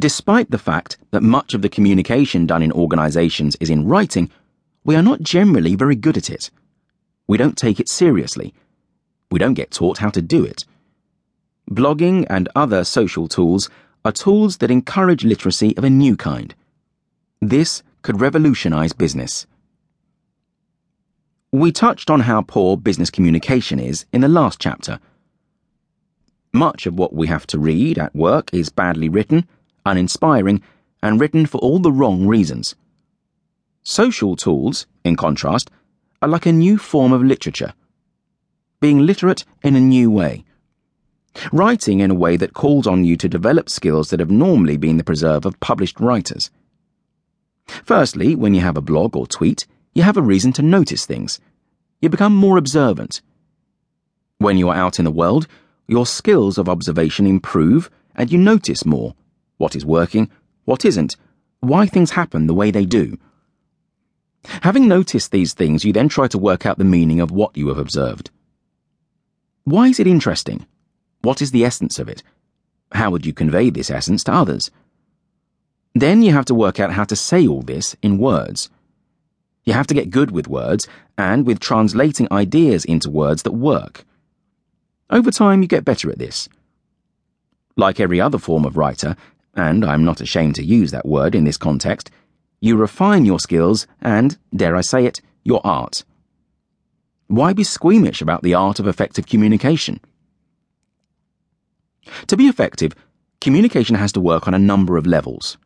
Despite the fact that much of the communication done in organizations is in writing, we are not generally very good at it. We don't take it seriously. We don't get taught how to do it. Blogging and other social tools are tools that encourage literacy of a new kind. This could revolutionize business. We touched on how poor business communication is in the last chapter. Much of what we have to read at work is badly written, uninspiring, and written for all the wrong reasons. Social tools, in contrast, are like a new form of literature. Being literate in a new way. Writing in a way that calls on you to develop skills that have normally been the preserve of published writers. Firstly, when you have a blog or tweet, you have a reason to notice things. You become more observant. When you are out in the world, your skills of observation improve and you notice more what is working, what isn't, why things happen the way they do. Having noticed these things, you then try to work out the meaning of what you have observed. Why is it interesting? What is the essence of it? How would you convey this essence to others? Then you have to work out how to say all this in words. You have to get good with words and with translating ideas into words that work. Over time, you get better at this. Like every other form of writer, and I'm not ashamed to use that word in this context, you refine your skills and, dare I say it, your art. Why be squeamish about the art of effective communication? To be effective, communication has to work on a number of levels.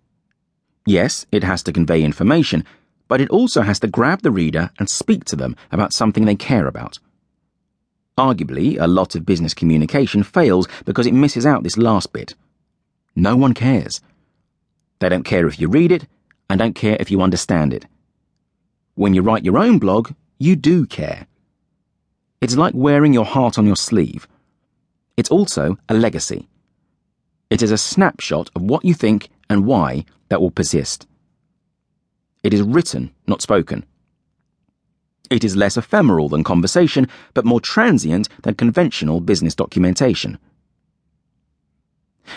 Yes, it has to convey information, but it also has to grab the reader and speak to them about something they care about. Arguably, a lot of business communication fails because it misses out this last bit. No one cares. They don't care if you read it, and don't care if you understand it. When you write your own blog, you do care. It's like wearing your heart on your sleeve. It's also a legacy. It is a snapshot of what you think and why that will persist. It is written, not spoken. It is less ephemeral than conversation, but more transient than conventional business documentation.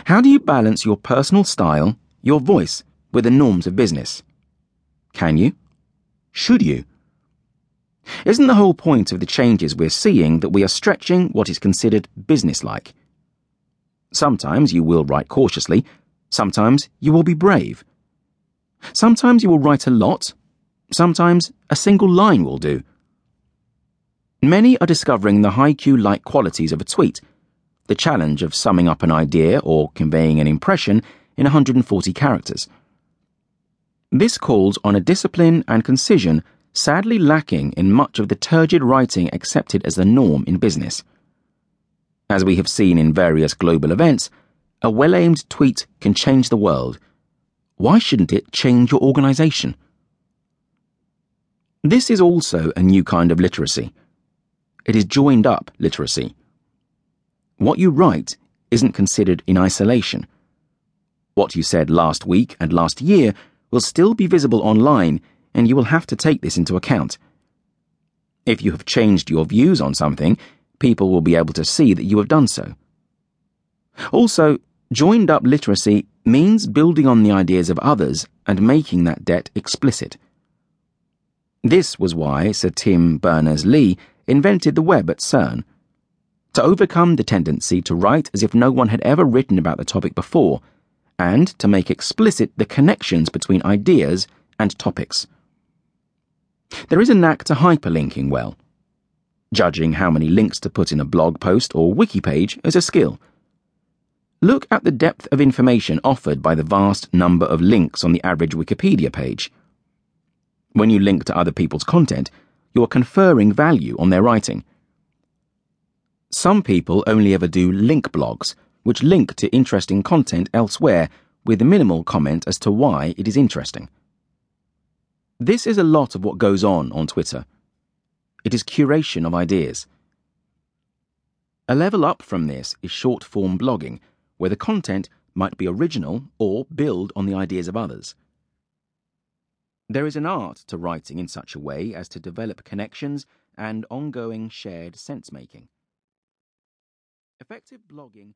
How do you balance your personal style, your voice, with the norms of business? Can you? Should you? Isn't the whole point of the changes we're seeing that we are stretching what is considered businesslike? Sometimes you will write cautiously, sometimes you will be brave. Sometimes you will write a lot, sometimes a single line will do. Many are discovering the Haiku like qualities of a tweet, the challenge of summing up an idea or conveying an impression in 140 characters. This calls on a discipline and concision sadly lacking in much of the turgid writing accepted as the norm in business. As we have seen in various global events, a well aimed tweet can change the world. Why shouldn't it change your organization? This is also a new kind of literacy. It is joined up literacy. What you write isn't considered in isolation. What you said last week and last year will still be visible online and you will have to take this into account. If you have changed your views on something, people will be able to see that you have done so. Also, joined up literacy means building on the ideas of others and making that debt explicit. This was why Sir Tim Berners Lee invented the web at CERN. To overcome the tendency to write as if no one had ever written about the topic before, and to make explicit the connections between ideas and topics. There is a knack to hyperlinking well. Judging how many links to put in a blog post or wiki page is a skill. Look at the depth of information offered by the vast number of links on the average Wikipedia page. When you link to other people's content, you are conferring value on their writing. Some people only ever do link blogs, which link to interesting content elsewhere with minimal comment as to why it is interesting. This is a lot of what goes on on Twitter. It is curation of ideas. A level up from this is short form blogging, where the content might be original or build on the ideas of others. There is an art to writing in such a way as to develop connections and ongoing shared sense making. Effective blogging